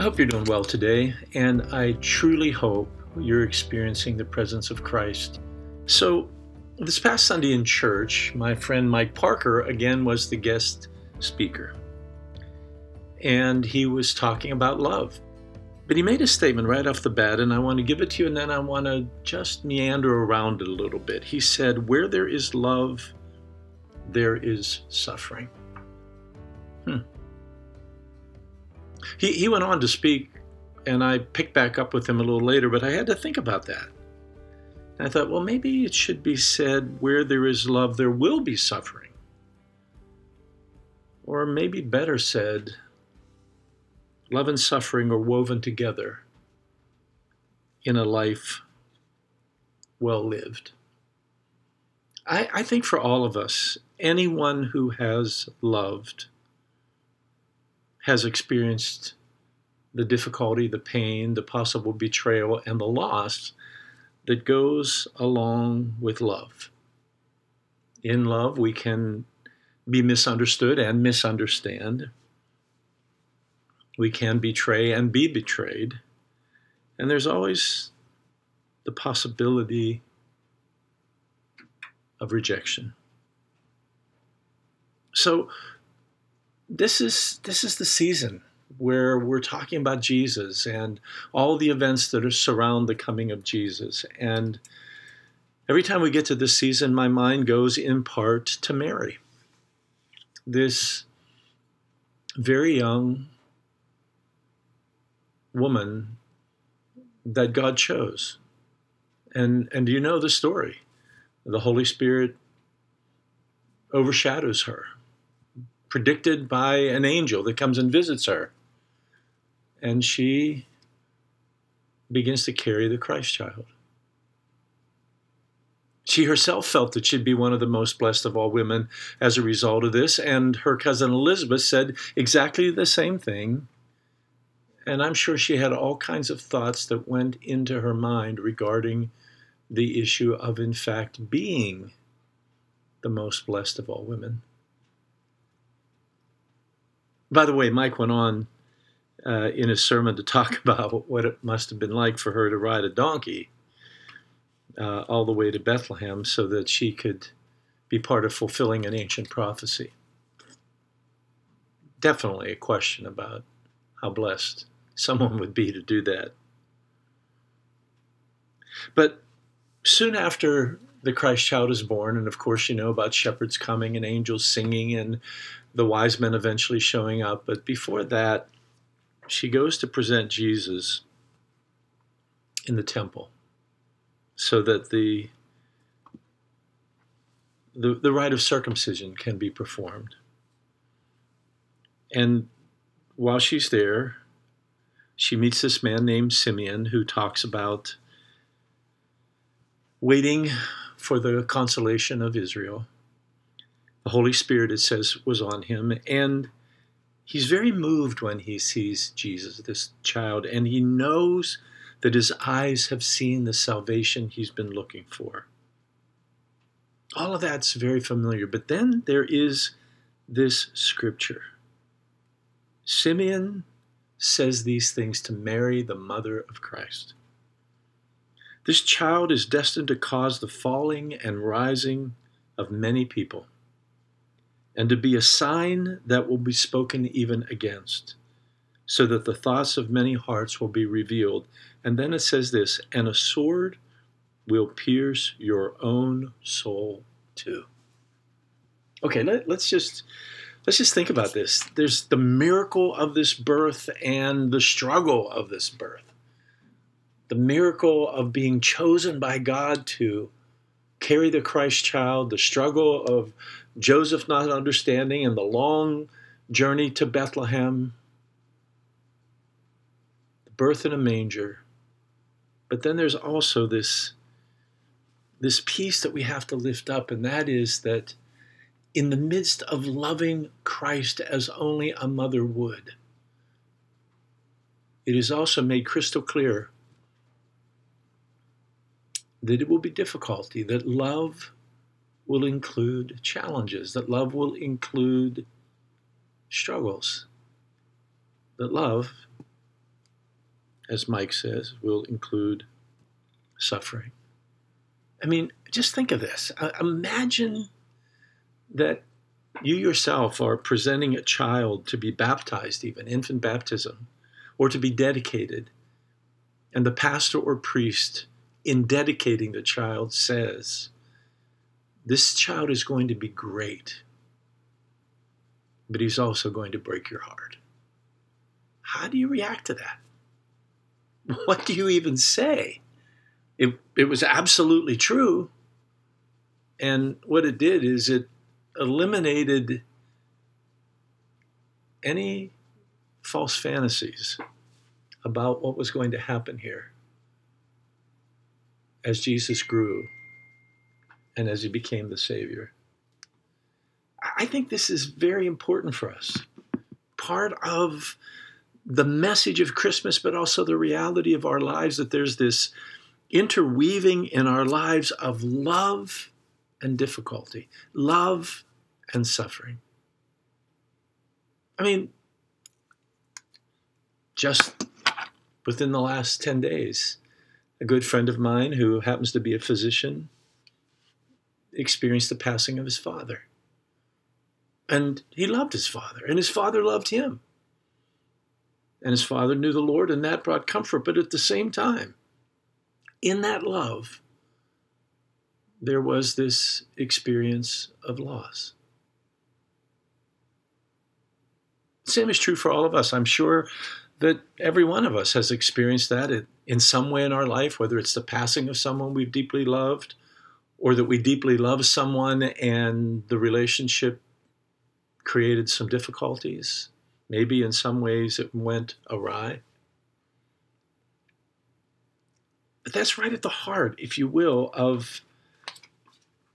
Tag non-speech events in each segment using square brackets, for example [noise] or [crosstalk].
I hope you're doing well today, and I truly hope you're experiencing the presence of Christ. So, this past Sunday in church, my friend Mike Parker again was the guest speaker. And he was talking about love. But he made a statement right off the bat, and I want to give it to you, and then I want to just meander around it a little bit. He said, Where there is love, there is suffering. He, he went on to speak, and I picked back up with him a little later, but I had to think about that. And I thought, well, maybe it should be said, where there is love, there will be suffering. Or maybe better said, love and suffering are woven together in a life well lived. I, I think for all of us, anyone who has loved has experienced the difficulty, the pain, the possible betrayal, and the loss that goes along with love. In love, we can be misunderstood and misunderstand. We can betray and be betrayed. And there's always the possibility of rejection. So this is this is the season where we're talking about Jesus and all the events that surround the coming of Jesus. And every time we get to this season, my mind goes in part to Mary, this very young woman that God chose. And, and you know the story. The Holy Spirit overshadows her predicted by an angel that comes and visits her. And she begins to carry the Christ child. She herself felt that she'd be one of the most blessed of all women as a result of this, and her cousin Elizabeth said exactly the same thing. And I'm sure she had all kinds of thoughts that went into her mind regarding the issue of, in fact, being the most blessed of all women. By the way, Mike went on uh, in his sermon to talk [laughs] about what it must have been like for her to ride a donkey uh, all the way to Bethlehem so that she could be part of fulfilling an ancient prophecy. Definitely a question about how blessed someone would be to do that. But soon after the Christ child is born, and of course, you know about shepherds coming and angels singing and the wise men eventually showing up. But before that, she goes to present Jesus in the temple so that the the, the rite of circumcision can be performed. And while she's there, she meets this man named Simeon who talks about waiting for the consolation of Israel the Holy Spirit, it says, was on him. And he's very moved when he sees Jesus, this child, and he knows that his eyes have seen the salvation he's been looking for. All of that's very familiar. But then there is this scripture. Simeon says these things to Mary, the mother of Christ. This child is destined to cause the falling and rising of many people and to be a sign that will be spoken even against, so that the thoughts of many hearts will be revealed. And then it says this and a sword will pierce your own soul too. Okay, let, us just let's just think about this. There's the miracle of this birth and the struggle of this birth. The miracle of being chosen by God to carry the Christ child, the struggle of Joseph not understanding, and the long journey to Bethlehem, the birth in a manger. But then there's also this, this piece that we have to lift up, and that is that in the midst of loving Christ as only a mother would, it is also made crystal clear that it will be difficulty, that love will include challenges, that love will include struggles, that love as Mike says, will include suffering. I mean, just think of this. Uh, imagine that you yourself are presenting a child to be baptized, even infant baptism, or to be dedicated. And the pastor or priest, in dedicating the child, says, This child is going to be great, but he's also going to break your heart. How do you react to that? [laughs] What do you even say? It, it was absolutely true. And what it did is it eliminated any false fantasies about what was going to happen here as Jesus grew and as he became the Savior. I think this is very important for us. Part of the message of Christmas, but also the reality of our lives that there's this interweaving in our lives of love and difficulty, love and suffering. I mean, just within the last 10 days, a good friend of mine who happens to be a physician experienced the passing of his father. And he loved his father, and his father loved him. And his father knew the Lord, and that brought comfort. But at the same time, in that love, there was this experience of loss. Same is true for all of us. I'm sure that every one of us has experienced that in some way in our life, whether it's the passing of someone we've deeply loved, or that we deeply love someone and the relationship created some difficulties. Maybe in some ways it went awry. But that's right at the heart, if you will, of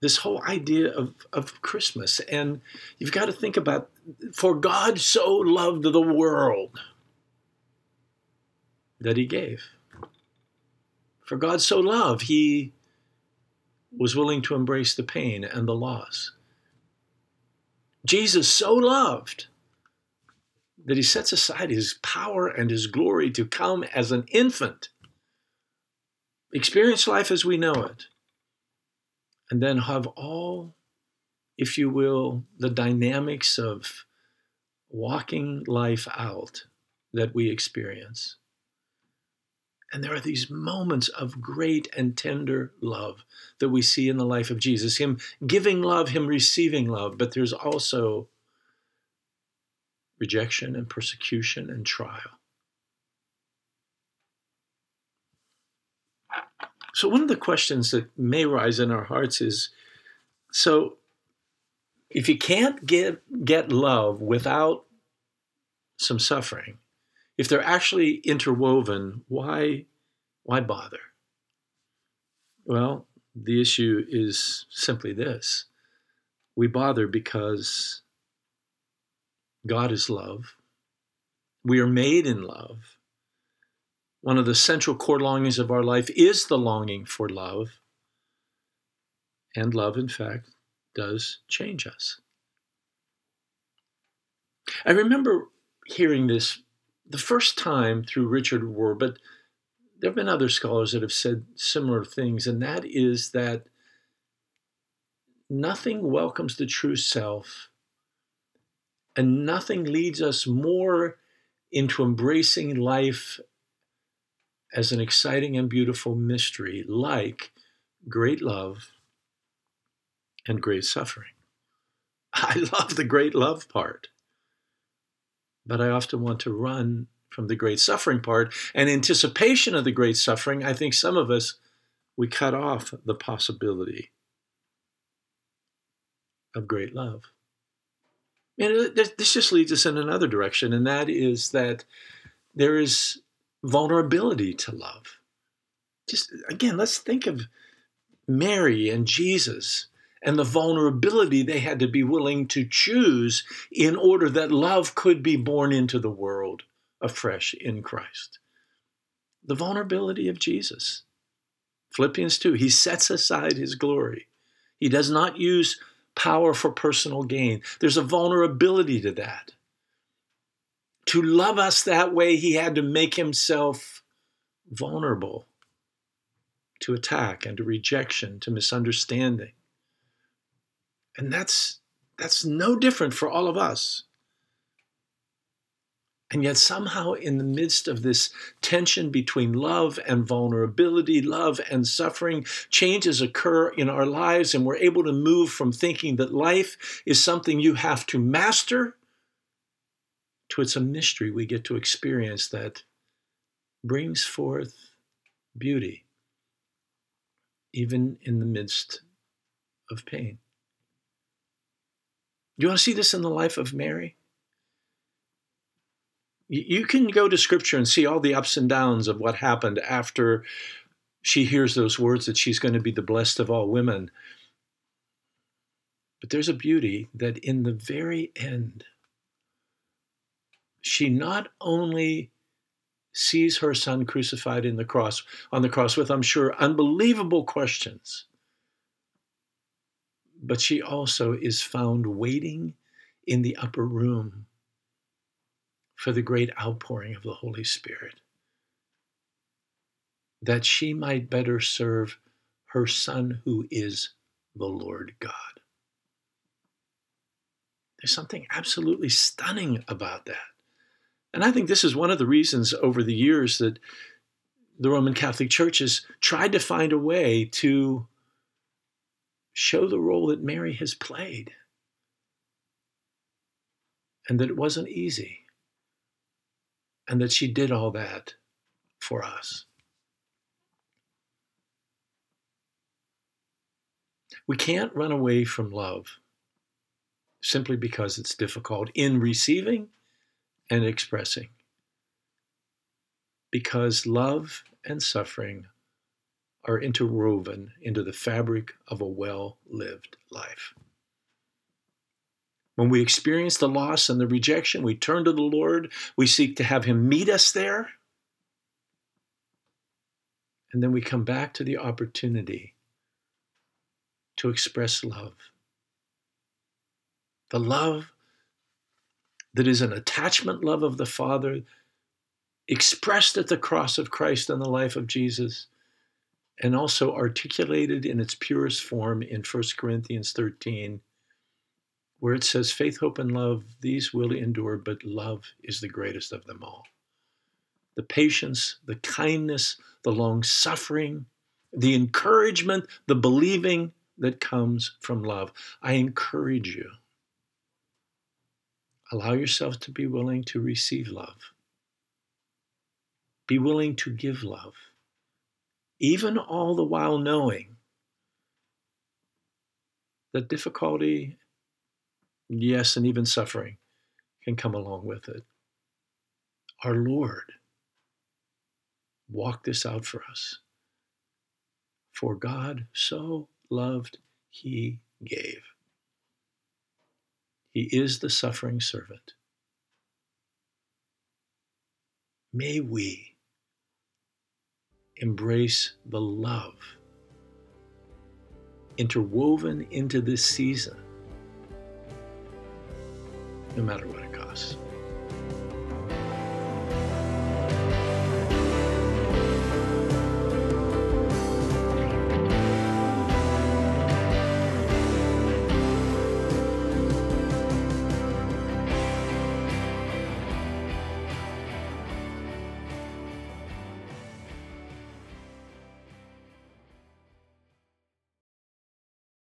this whole idea of, of Christmas. And you've got to think about for God so loved the world that he gave. For God so loved, he was willing to embrace the pain and the loss. Jesus so loved that he sets aside his power and his glory to come as an infant, experience life as we know it, and then have all, if you will, the dynamics of walking life out that we experience. And there are these moments of great and tender love that we see in the life of Jesus Him giving love, Him receiving love, but there's also rejection and persecution and trial. So, one of the questions that may rise in our hearts is so, if you can't get, get love without some suffering, if they're actually interwoven, why, why bother? Well, the issue is simply this we bother because God is love. We are made in love. One of the central core longings of our life is the longing for love. And love, in fact, does change us. I remember hearing this the first time through Richard Rohr, but there have been other scholars that have said similar things, and that is that nothing welcomes the true self and nothing leads us more into embracing life as an exciting and beautiful mystery like great love and great suffering. [laughs] I love the great love part, but I often want to run from the great suffering part. And anticipation of the great suffering, I think some of us, we cut off the possibility of great love. And this just leads us in another direction, and that is that there is vulnerability to love. Just again, let's think of Mary and Jesus and the vulnerability they had to be willing to choose in order that love could be born into the world afresh in Christ. The vulnerability of Jesus. Philippians 2, he sets aside his glory. He does not use power for personal gain. There's a vulnerability to that. To love us that way, he had to make himself vulnerable to attack and to rejection, to misunderstanding. And that's that's no different for all of us. And yet, somehow, in the midst of this tension between love and vulnerability, love and suffering, changes occur in our lives, and we're able to move from thinking that life is something you have to master to it's a mystery we get to experience that brings forth beauty, even in the midst of pain. You want to see this in the life of Mary? You can go to scripture and see all the ups and downs of what happened after she hears those words that she's going to be the blessed of all women. But there's a beauty that in the very end, she not only sees her son crucified in the cross on the cross with i'm sure unbelievable questions but she also is found waiting in the upper room for the great outpouring of the Holy Spirit, that she might better serve her Son who is the Lord God. There's something absolutely stunning about that. And I think this is one of the reasons over the years that the Roman Catholic Church has tried to find a way to show the role that Mary has played. And that it wasn't easy and that she did all that for us. We can't run away from love simply because it's difficult in receiving and expressing. Because love and suffering are interwoven into the fabric of a well lived life. When we experience the loss and the rejection, we turn to the Lord. We seek to have Him meet us there. And then we come back to the opportunity to express love. The love that is an attachment love of the Father, expressed at the cross of Christ and the life of Jesus, and also articulated in its purest form in 1 Corinthians 13 where it says, faith, hope, and love, these will endure, but love is the greatest of them all. The patience, the kindness, the long suffering, the encouragement, the believing that comes from love. I encourage you. Allow yourself to be willing to receive love. Be willing to give love, even all the while knowing that difficulty yes, and even suffering can come along with it. Our Lord walked this out for us. For God so loved, he gave. He is the suffering servant. May we embrace the love interwoven into this season no matter what it costs.